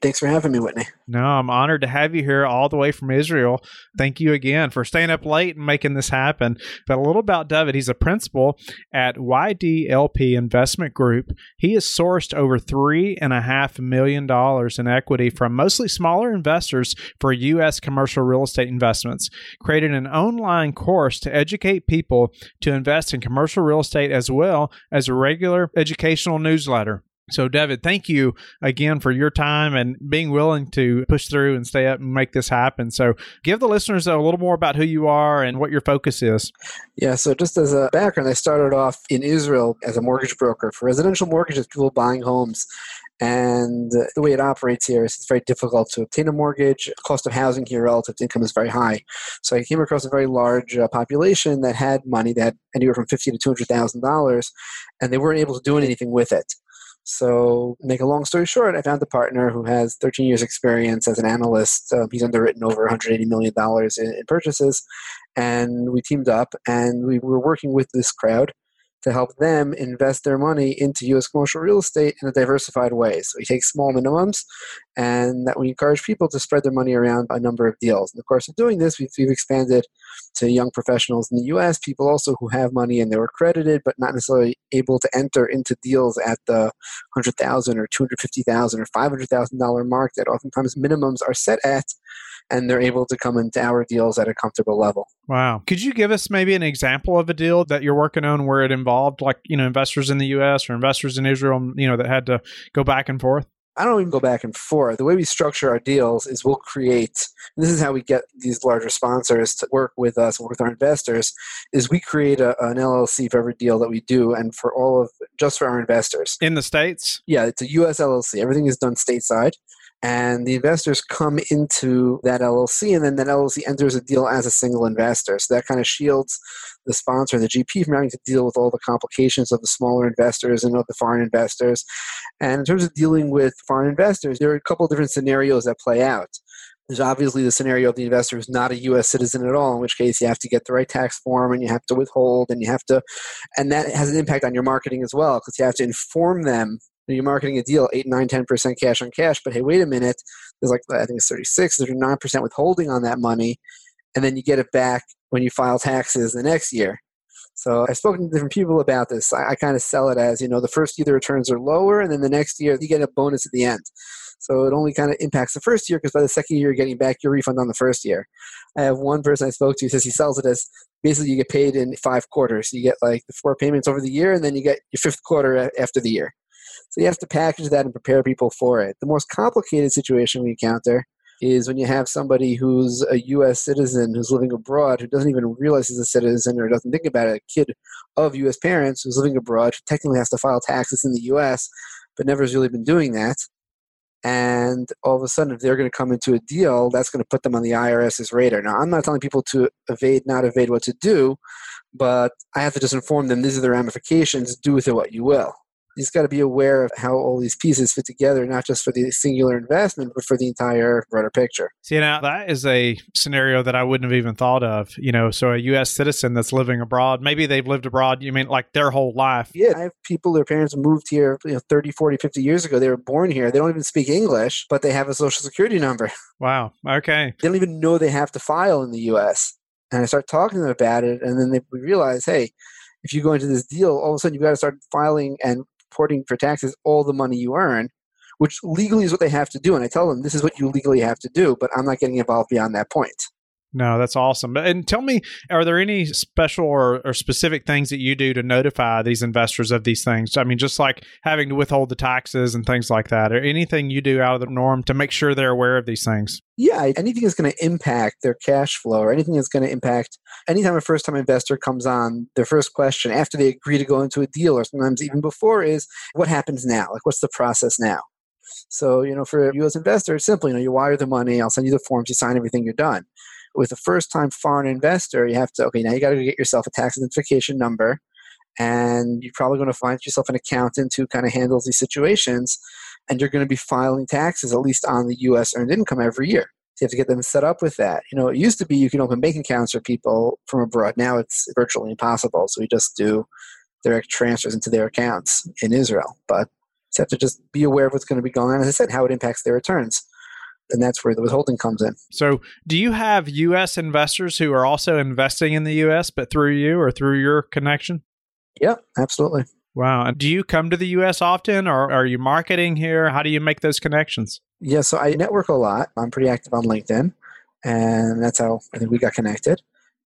Thanks for having me, Whitney. No, I'm honored to have you here all the way from Israel. Thank you again for staying up late and making this happen. But a little about David. He's a principal at YDLP Investment Group. He has sourced over $3.5 million in equity from mostly smaller investors for U.S. commercial real estate investments, created an online course to educate people to invest in commercial real estate as well as a regular educational newsletter. So, David, thank you again for your time and being willing to push through and stay up and make this happen. So, give the listeners a little more about who you are and what your focus is. Yeah, so just as a background, I started off in Israel as a mortgage broker for residential mortgages, people buying homes. And the way it operates here is it's very difficult to obtain a mortgage. Cost of housing here relative to income is very high. So I came across a very large uh, population that had money that had anywhere from fifty to two hundred thousand dollars, and they weren't able to do anything with it. So, make a long story short, I found a partner who has 13 years' experience as an analyst. Uh, he's underwritten over 180 million dollars in, in purchases, and we teamed up and we were working with this crowd to help them invest their money into U.S. commercial real estate in a diversified way. So we take small minimums, and that we encourage people to spread their money around a number of deals. In the course of doing this, we've, we've expanded to young professionals in the U.S., people also who have money and they were accredited, but not necessarily able to enter into deals at the hundred thousand or two hundred fifty thousand or five hundred thousand dollar mark that oftentimes minimums are set at and they're able to come into our deals at a comfortable level. Wow. Could you give us maybe an example of a deal that you're working on where it involved like, you know, investors in the US or investors in Israel, you know, that had to go back and forth? I don't even go back and forth. The way we structure our deals is we'll create, this is how we get these larger sponsors to work with us, work with our investors, is we create a, an LLC for every deal that we do and for all of, just for our investors. In the States? Yeah, it's a US LLC. Everything is done stateside and the investors come into that LLC, and then that LLC enters a deal as a single investor. So that kind of shields the sponsor, the GP, from having to deal with all the complications of the smaller investors and of the foreign investors. And in terms of dealing with foreign investors, there are a couple different scenarios that play out. There's obviously the scenario of the investor who's not a U.S. citizen at all, in which case you have to get the right tax form and you have to withhold and you have to, and that has an impact on your marketing as well because you have to inform them you're marketing a deal 8 9 10% cash on cash but hey wait a minute. There's like i think it's 36 39% withholding on that money and then you get it back when you file taxes the next year. So i've spoken to different people about this. I, I kind of sell it as you know the first year the returns are lower and then the next year you get a bonus at the end. So it only kind of impacts the first year because by the second year you're getting back your refund on the first year. I have one person i spoke to who says he sells it as basically you get paid in five quarters. You get like the four payments over the year and then you get your fifth quarter after the year so you have to package that and prepare people for it. The most complicated situation we encounter is when you have somebody who's a U.S. citizen who's living abroad who doesn't even realize he's a citizen or doesn't think about it, a kid of U.S. parents who's living abroad who technically has to file taxes in the U.S. but never has really been doing that. And all of a sudden, if they're going to come into a deal, that's going to put them on the IRS's radar. Now, I'm not telling people to evade, not evade what to do, but I have to just inform them these are the ramifications. Do with it what you will just got to be aware of how all these pieces fit together, not just for the singular investment, but for the entire broader picture. See, now that is a scenario that I wouldn't have even thought of. You know, so a U.S. citizen that's living abroad, maybe they've lived abroad, you mean like their whole life? Yeah, I have people, their parents moved here, you know, 30, 40, 50 years ago. They were born here. They don't even speak English, but they have a social security number. Wow. Okay. They don't even know they have to file in the U.S. And I start talking to them about it, and then they realize, hey, if you go into this deal, all of a sudden you've got to start filing and reporting for taxes all the money you earn, which legally is what they have to do. And I tell them this is what you legally have to do, but I'm not getting involved beyond that point. No, that's awesome. And tell me, are there any special or, or, specific things that you do to notify these investors of these things? I mean, just like having to withhold the taxes and things like that, or anything you do out of the norm to make sure they're aware of these things? Yeah, anything that's going to impact their cash flow or anything that's going to impact anytime a first time investor comes on, their first question after they agree to go into a deal or sometimes even before is what happens now? Like, what's the process now? So, you know, for a U.S. investor, it's simple. You know, you wire the money, I'll send you the forms, you sign everything, you're done. With a first time foreign investor, you have to, okay, now you got to get yourself a tax identification number. And you're probably going to find yourself an accountant who kind of handles these situations. And you're going to be filing taxes, at least on the U.S. earned income every year. So you have to get them set up with that. You know, it used to be you can open bank accounts for people from abroad. Now it's virtually impossible. So we just do direct transfers into their accounts in Israel. But you have to just be aware of what's going to be going on. As I said, how it impacts their returns. And that's where the withholding comes in. So, do you have U.S. investors who are also investing in the U.S., but through you or through your connection? Yeah, absolutely. Wow. And do you come to the US often or are you marketing here? How do you make those connections? Yeah, so I network a lot. I'm pretty active on LinkedIn, and that's how I think we got connected.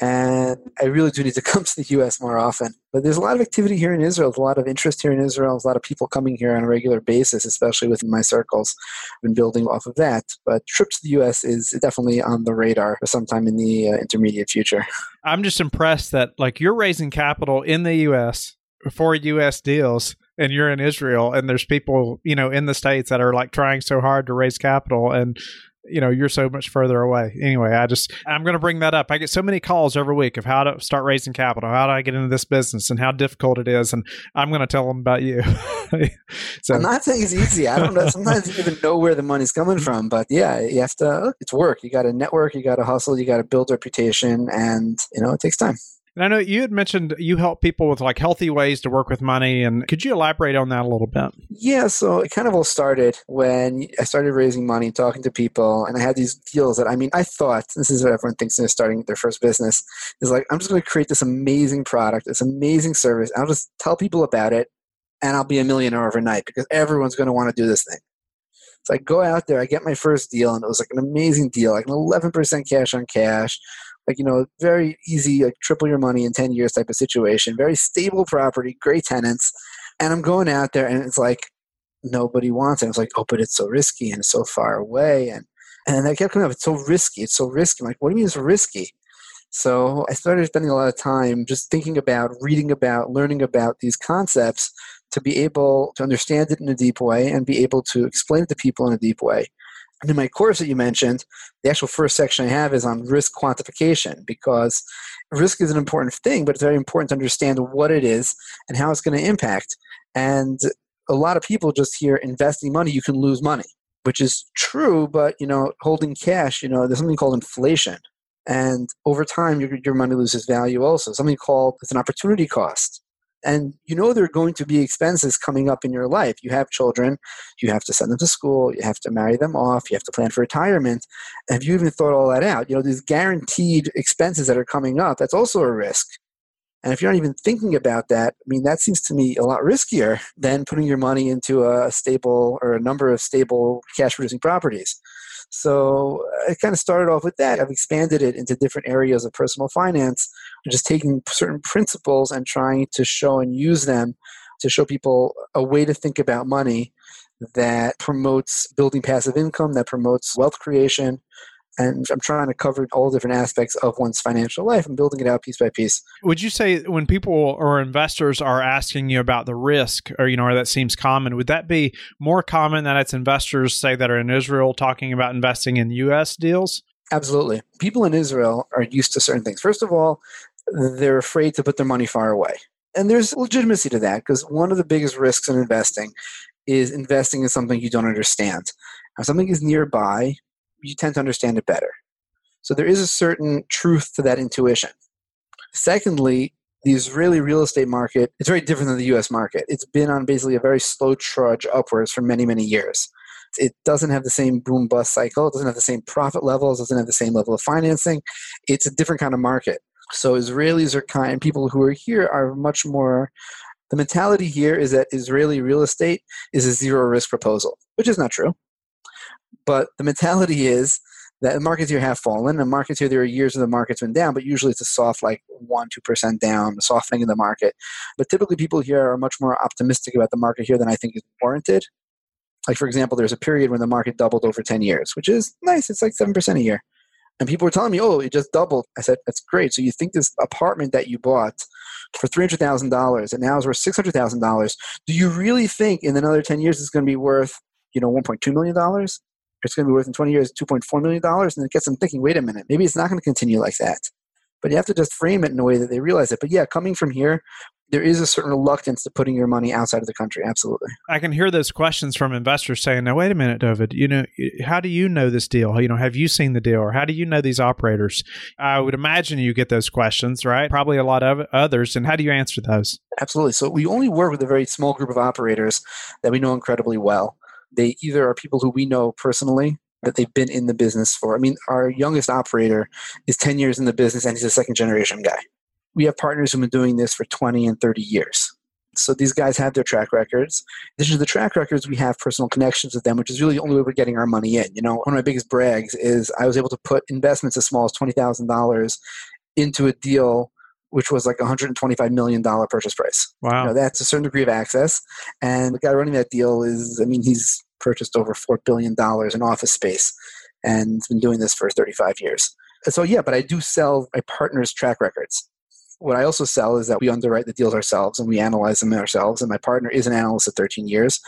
And I really do need to come to the US more often. But there's a lot of activity here in Israel, there's a lot of interest here in Israel, there's a lot of people coming here on a regular basis, especially within my circles. I've been building off of that. But trip to the US is definitely on the radar for sometime in the uh, intermediate future. I'm just impressed that like you're raising capital in the US for US deals and you're in Israel and there's people, you know, in the states that are like trying so hard to raise capital and you know, you're so much further away. Anyway, I just I'm going to bring that up. I get so many calls every week of how to start raising capital, how do I get into this business and how difficult it is and I'm going to tell them about you. so I'm not saying it's easy. I don't know. Sometimes you even know where the money's coming from, but yeah, you have to it's work. You got to network, you got to hustle, you got to build reputation and, you know, it takes time. And I know you had mentioned you help people with like healthy ways to work with money. And could you elaborate on that a little bit? Yeah. So it kind of all started when I started raising money, talking to people, and I had these deals that I mean, I thought this is what everyone thinks they're starting their first business is like, I'm just going to create this amazing product, this amazing service. I'll just tell people about it and I'll be a millionaire overnight because everyone's going to want to do this thing. So I go out there, I get my first deal, and it was like an amazing deal, like an 11% cash on cash like you know very easy like triple your money in 10 years type of situation. Very stable property great tenants. And i'm going out there and it's like nobody wants it. It's like oh but it's so risky and so far away. And and I kept coming up it's so risky. It's so risky. I'm like what do you mean it's risky? So i started spending a lot of time just thinking about reading about learning about these concepts to be able to understand it in a deep way and be able to explain it to people in a deep way in my course that you mentioned, the actual first section I have is on risk quantification because risk is an important thing, but it's very important to understand what it is and how it's going to impact. And a lot of people just hear investing money, you can lose money, which is true, but you know, holding cash, you know, there's something called inflation. And over time, your, your money loses value also. Something called it's an opportunity cost and you know there are going to be expenses coming up in your life. You have children you have to send them to school you have to marry them off you have to plan for retirement. Have you even thought all that out? You know these guaranteed expenses that are coming up that's also a risk. And if you're not even thinking about that i mean that seems to me a lot riskier than putting your money into a stable or a number of stable cash producing properties so I kind of started off with that. I've expanded it into different areas of personal finance, just taking certain principles and trying to show and use them to show people a way to think about money that promotes building passive income, that promotes wealth creation, and I'm trying to cover all different aspects of one's financial life and building it out piece by piece. Would you say when people or investors are asking you about the risk, or you know, or that seems common, would that be more common that it's investors say that are in Israel talking about investing in U.S. deals? Absolutely. People in Israel are used to certain things. First of all, they're afraid to put their money far away. And there's legitimacy to that because one of the biggest risks in investing is investing in something you don't understand. Now, something is nearby, you tend to understand it better. So there is a certain truth to that intuition. Secondly, the Israeli real estate market is very different than the US market. It's been on basically a very slow trudge upwards for many, many years. It doesn't have the same boom bust cycle, it doesn't have the same profit levels, it doesn't have the same level of financing. It's a different kind of market. So Israelis are kind people who are here are much more the mentality here is that Israeli real estate is a zero risk proposal, which is not true. But the mentality is that the markets here have fallen. And markets here, there are years where the market's been down, but usually it's a soft, like 1%, 2% down, softening in the market. But typically, people here are much more optimistic about the market here than I think is warranted. Like, for example, there's a period when the market doubled over 10 years, which is nice. It's like 7% a year. And people were telling me, oh, it just doubled. I said, that's great. So you think this apartment that you bought for $300,000 and now is worth $600,000, do you really think in another 10 years it's going to be worth you know, $1.2 million. It's going to be worth in 20 years $2.4 million. And it gets them thinking, wait a minute, maybe it's not going to continue like that. But you have to just frame it in a way that they realize it. But yeah, coming from here, there is a certain reluctance to putting your money outside of the country. Absolutely. I can hear those questions from investors saying, "Now, wait a minute, David. You know, how do you know this deal? You know, have you seen the deal, or how do you know these operators?" I would imagine you get those questions, right? Probably a lot of others. And how do you answer those? Absolutely. So we only work with a very small group of operators that we know incredibly well. They either are people who we know personally that they've been in the business for. I mean, our youngest operator is 10 years in the business and he's a second generation guy. We have partners who've been doing this for 20 and 30 years. So these guys have their track records. This is the track records, we have personal connections with them, which is really the only way we're getting our money in. You know, one of my biggest brags is I was able to put investments as small as $20,000 into a deal which was like $125 million purchase price. Wow. You know, that's a certain degree of access. And the guy running that deal is, I mean, he's purchased over $4 billion in office space and been doing this for 35 years. So, yeah, but I do sell my partner's track records. What I also sell is that we underwrite the deals ourselves and we analyze them ourselves. And my partner is an analyst of 13 years.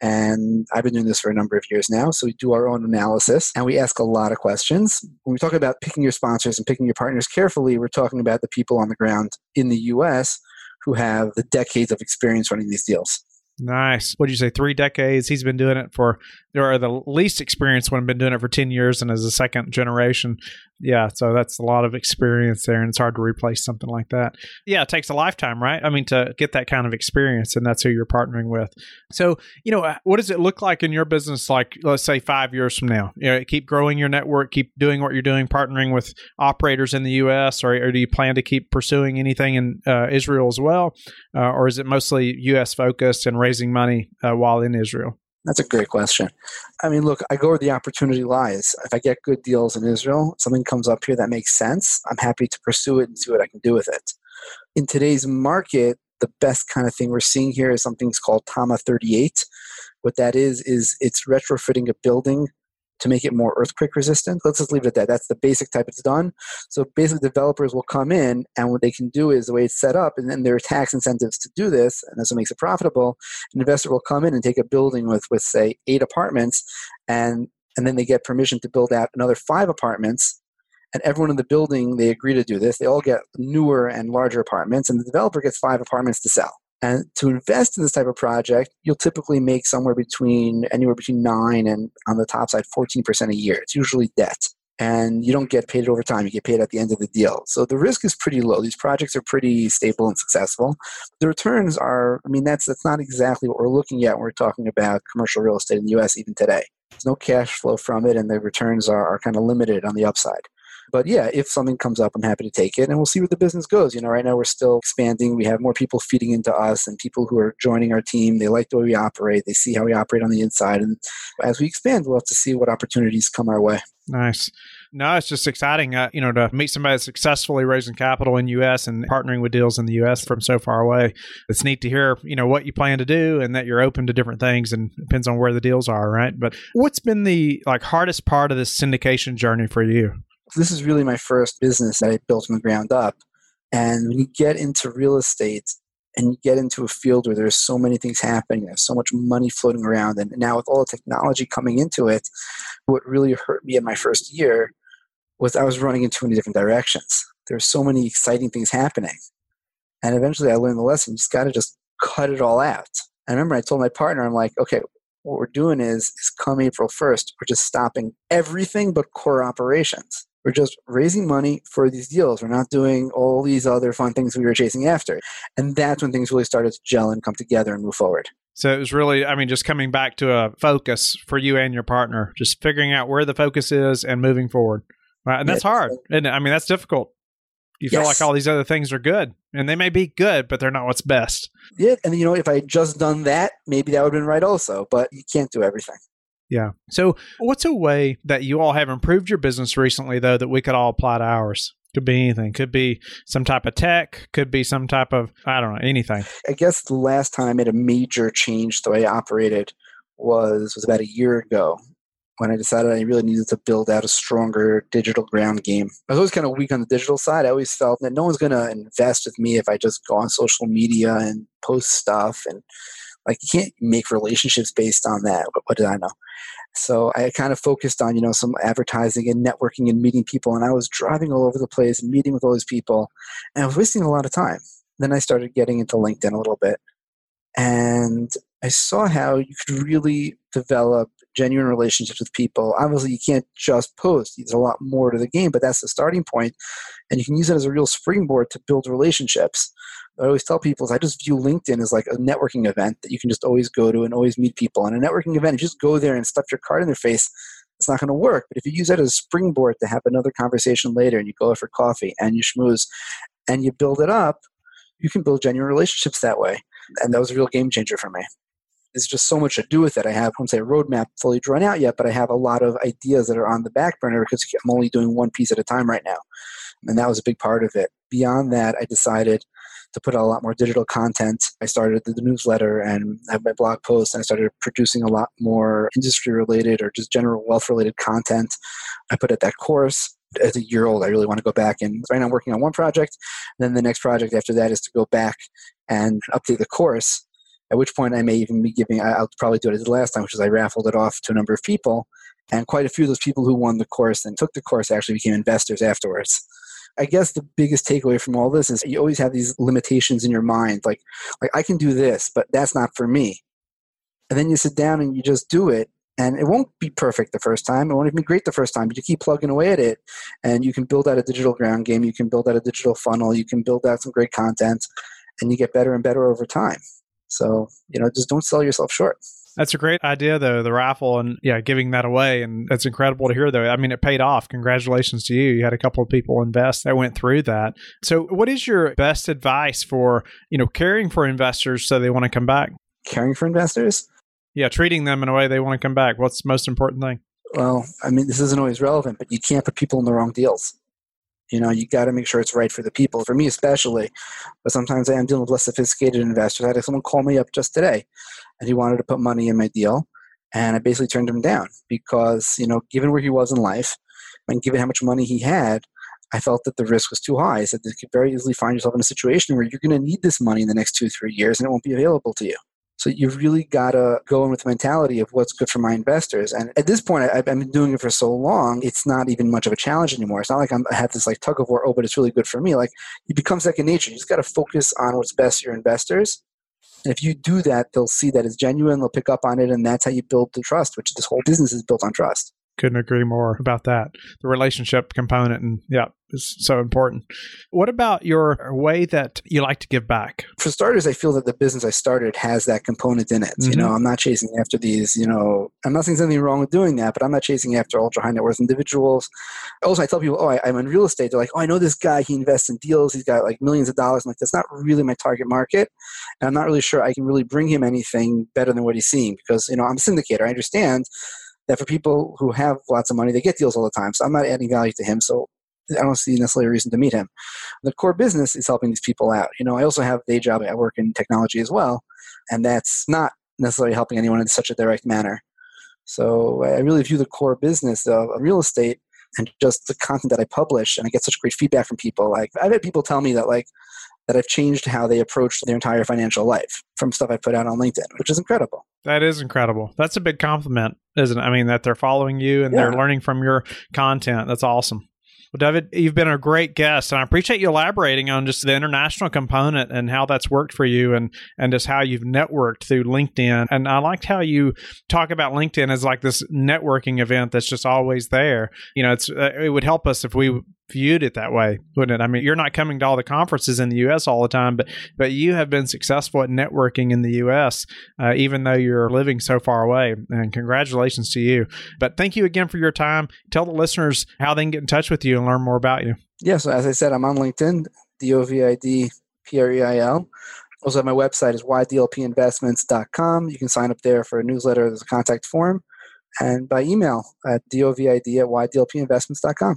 And I've been doing this for a number of years now. So we do our own analysis and we ask a lot of questions. When we talk about picking your sponsors and picking your partners carefully, we're talking about the people on the ground in the US who have the decades of experience running these deals. Nice. What did you say? Three decades. He's been doing it for, or the least experienced one, been doing it for 10 years and as a second generation yeah, so that's a lot of experience there, and it's hard to replace something like that. Yeah, it takes a lifetime, right? I mean, to get that kind of experience, and that's who you're partnering with. So, you know, uh, what does it look like in your business, like let's say five years from now? You know, keep growing your network, keep doing what you're doing, partnering with operators in the U.S., or, or do you plan to keep pursuing anything in uh, Israel as well, uh, or is it mostly U.S. focused and raising money uh, while in Israel? That's a great question. I mean, look, I go where the opportunity lies. If I get good deals in Israel, something comes up here that makes sense, I'm happy to pursue it and see what I can do with it. In today's market, the best kind of thing we're seeing here is something called Tama 38. What that is, is it's retrofitting a building to make it more earthquake resistant. Let's just leave it at that. That's the basic type it's done. So basically, developers will come in, and what they can do is the way it's set up, and then there are tax incentives to do this, and that's what makes it profitable. An investor will come in and take a building with, with say, eight apartments, and and then they get permission to build out another five apartments. And everyone in the building, they agree to do this. They all get newer and larger apartments, and the developer gets five apartments to sell. And to invest in this type of project, you'll typically make somewhere between anywhere between nine and on the top side, 14% a year. It's usually debt. And you don't get paid over time, you get paid at the end of the deal. So the risk is pretty low. These projects are pretty stable and successful. The returns are, I mean, that's that's not exactly what we're looking at when we're talking about commercial real estate in the US even today. There's no cash flow from it and the returns are, are kind of limited on the upside. But yeah, if something comes up, I'm happy to take it and we'll see where the business goes. You know, right now we're still expanding. We have more people feeding into us and people who are joining our team. They like the way we operate. They see how we operate on the inside. And as we expand, we'll have to see what opportunities come our way. Nice. No, it's just exciting, uh, you know, to meet somebody that's successfully raising capital in U.S. and partnering with deals in the U.S. from so far away. It's neat to hear, you know, what you plan to do and that you're open to different things and depends on where the deals are, right? But what's been the like hardest part of this syndication journey for you? This is really my first business that I built from the ground up. And when you get into real estate and you get into a field where there's so many things happening, there's so much money floating around, and now with all the technology coming into it, what really hurt me in my first year was I was running in too many different directions. There's so many exciting things happening. And eventually I learned the lesson, you just gotta just cut it all out. I remember I told my partner, I'm like, okay, what we're doing is, is come April 1st, we're just stopping everything but core operations. We're just raising money for these deals. We're not doing all these other fun things we were chasing after. And that's when things really started to gel and come together and move forward. So it was really, I mean, just coming back to a focus for you and your partner, just figuring out where the focus is and moving forward. Right? And that's yes. hard. And I mean, that's difficult. You feel yes. like all these other things are good, and they may be good, but they're not what's best. Yeah, and you know, if I had just done that, maybe that would have been right also. But you can't do everything. Yeah. So, what's a way that you all have improved your business recently, though, that we could all apply to ours? Could be anything. Could be some type of tech. Could be some type of, I don't know, anything. I guess the last time I made a major change the way I operated was was about a year ago when I decided I really needed to build out a stronger digital ground game. I was always kind of weak on the digital side. I always felt that no one's going to invest with me if I just go on social media and post stuff and Like you can't make relationships based on that. What, what did I know? So I kind of focused on, you know, some advertising and networking and meeting people. And I was driving all over the place meeting with all these people. And I was wasting a lot of time. Then I started getting into LinkedIn a little bit. And I saw how you could really develop genuine relationships with people. Obviously, you can't just post. There's a lot more to the game, but that's the starting point, and you can use it as a real springboard to build relationships. I always tell people is I just view LinkedIn as like a networking event that you can just always go to and always meet people. And a networking event, you just go there and stuff your card in their face. It's not going to work. But if you use that as a springboard to have another conversation later, and you go for coffee and you schmooze, and you build it up, you can build genuine relationships that way. And that was a real game changer for me there's just so much to do with it. I have, I won't say a roadmap fully drawn out yet, but I have a lot of ideas that are on the back burner because I'm only doing one piece at a time right now. And that was a big part of it. Beyond that, I decided to put out a lot more digital content. I started the newsletter and I have my blog posts, and I started producing a lot more industry related or just general wealth related content. I put out that course as a year old, I really want to go back and right now I'm working on one project. And then the next project after that is to go back and update the course at which point I may even be giving, I'll probably do it as the last time, which is I raffled it off to a number of people. And quite a few of those people who won the course and took the course actually became investors afterwards. I guess the biggest takeaway from all this is you always have these limitations in your mind. Like, like I can do this, but that's not for me. And then you sit down and you just do it. And it won't be perfect the first time. It won't even be great the first time, but you keep plugging away at it. And you can build out a digital ground game. You can build out a digital funnel. You can build out some great content. And you get better and better over time. So, you know, just don't sell yourself short. That's a great idea, though, the raffle and yeah, giving that away. And that's incredible to hear, though. I mean, it paid off. Congratulations to you. You had a couple of people invest that went through that. So, what is your best advice for, you know, caring for investors so they want to come back? Caring for investors? Yeah, treating them in a way they want to come back. What's the most important thing? Well, I mean, this isn't always relevant, but you can't put people in the wrong deals. You know, you got to make sure it's right for the people. For me, especially, but sometimes I am dealing with less sophisticated investors. I had someone call me up just today, and he wanted to put money in my deal, and I basically turned him down because you know, given where he was in life, and given how much money he had, I felt that the risk was too high. I said you could very easily find yourself in a situation where you're going to need this money in the next two, three years, and it won't be available to you. So you've really got to go in with the mentality of what's good for my investors. And at this point, I, have been doing it for so long, it's not even much of a challenge anymore. It's not like I'm, I have this like tug of war, oh, but it's really good for me. Like it becomes second nature. You just got to focus on what's best for your investors. And if you do that, they'll see that it's genuine, they'll pick up on it, and that's how you build the trust, which this whole business is built on trust. Couldn't agree more about that. The relationship component. And yeah, is so important. What about your way that you like to give back? For starters, I feel that the business I started has that component in it. Mm-hmm. You know, I'm not chasing after these, you know, I'm not saying something wrong with doing that, but I'm not chasing after ultra high net worth individuals. Also, I tell people, oh, I, am in real estate. They're like, oh, I know this guy, he invests in deals, he's got like millions of dollars. I'm like, that's not really my target market. And I'm not really sure I can really bring him anything better than what he's seeing because, you know, I'm a syndicator. I understand that for people who have lots of money, they get deals all the time. So I'm not adding value to him. So I don't see necessarily a reason to meet him. The core business is helping these people out. You know, I also have a day job. I work in technology as well, and that's not necessarily helping anyone in such a direct manner. So I really view the core business of real estate and just the content that I publish, and I get such great feedback from people. Like I've had people tell me that like that I've changed how they approach their entire financial life from stuff I put out on LinkedIn, which is incredible. That is incredible. That's a big compliment, isn't it? I mean, that they're following you and yeah. they're learning from your content. That's awesome. Well, David, you've been a great guest, and I appreciate you elaborating on just the international component and how that's worked for you, and and just how you've networked through LinkedIn. And I liked how you talk about LinkedIn as like this networking event that's just always there. You know, it's uh, it would help us if we viewed it that way, wouldn't it? I mean, you're not coming to all the conferences in the U.S. all the time, but but you have been successful at networking in the U.S. Uh, even though you're living so far away. And congratulations to you. But thank you again for your time. Tell the listeners how they can get in touch with you and learn more about you. Yeah, so as I said, I'm on LinkedIn, D O V I D P R E I L. Also, my website is ydlpinvestments.com. You can sign up there for a newsletter. There's a contact form. And by email at dovid at ydlpinvestments.com.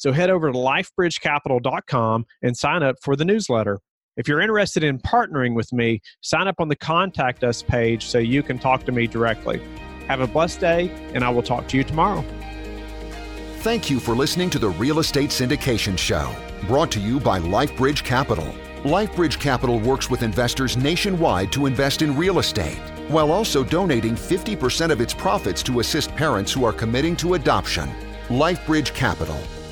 So head over to lifebridgecapital.com and sign up for the newsletter. If you're interested in partnering with me, sign up on the Contact Us page so you can talk to me directly. Have a blessed day, and I will talk to you tomorrow. Thank you for listening to the Real Estate Syndication Show, brought to you by LifeBridge Capital. LifeBridge Capital works with investors nationwide to invest in real estate, while also donating 50% of its profits to assist parents who are committing to adoption. LifeBridge Capital,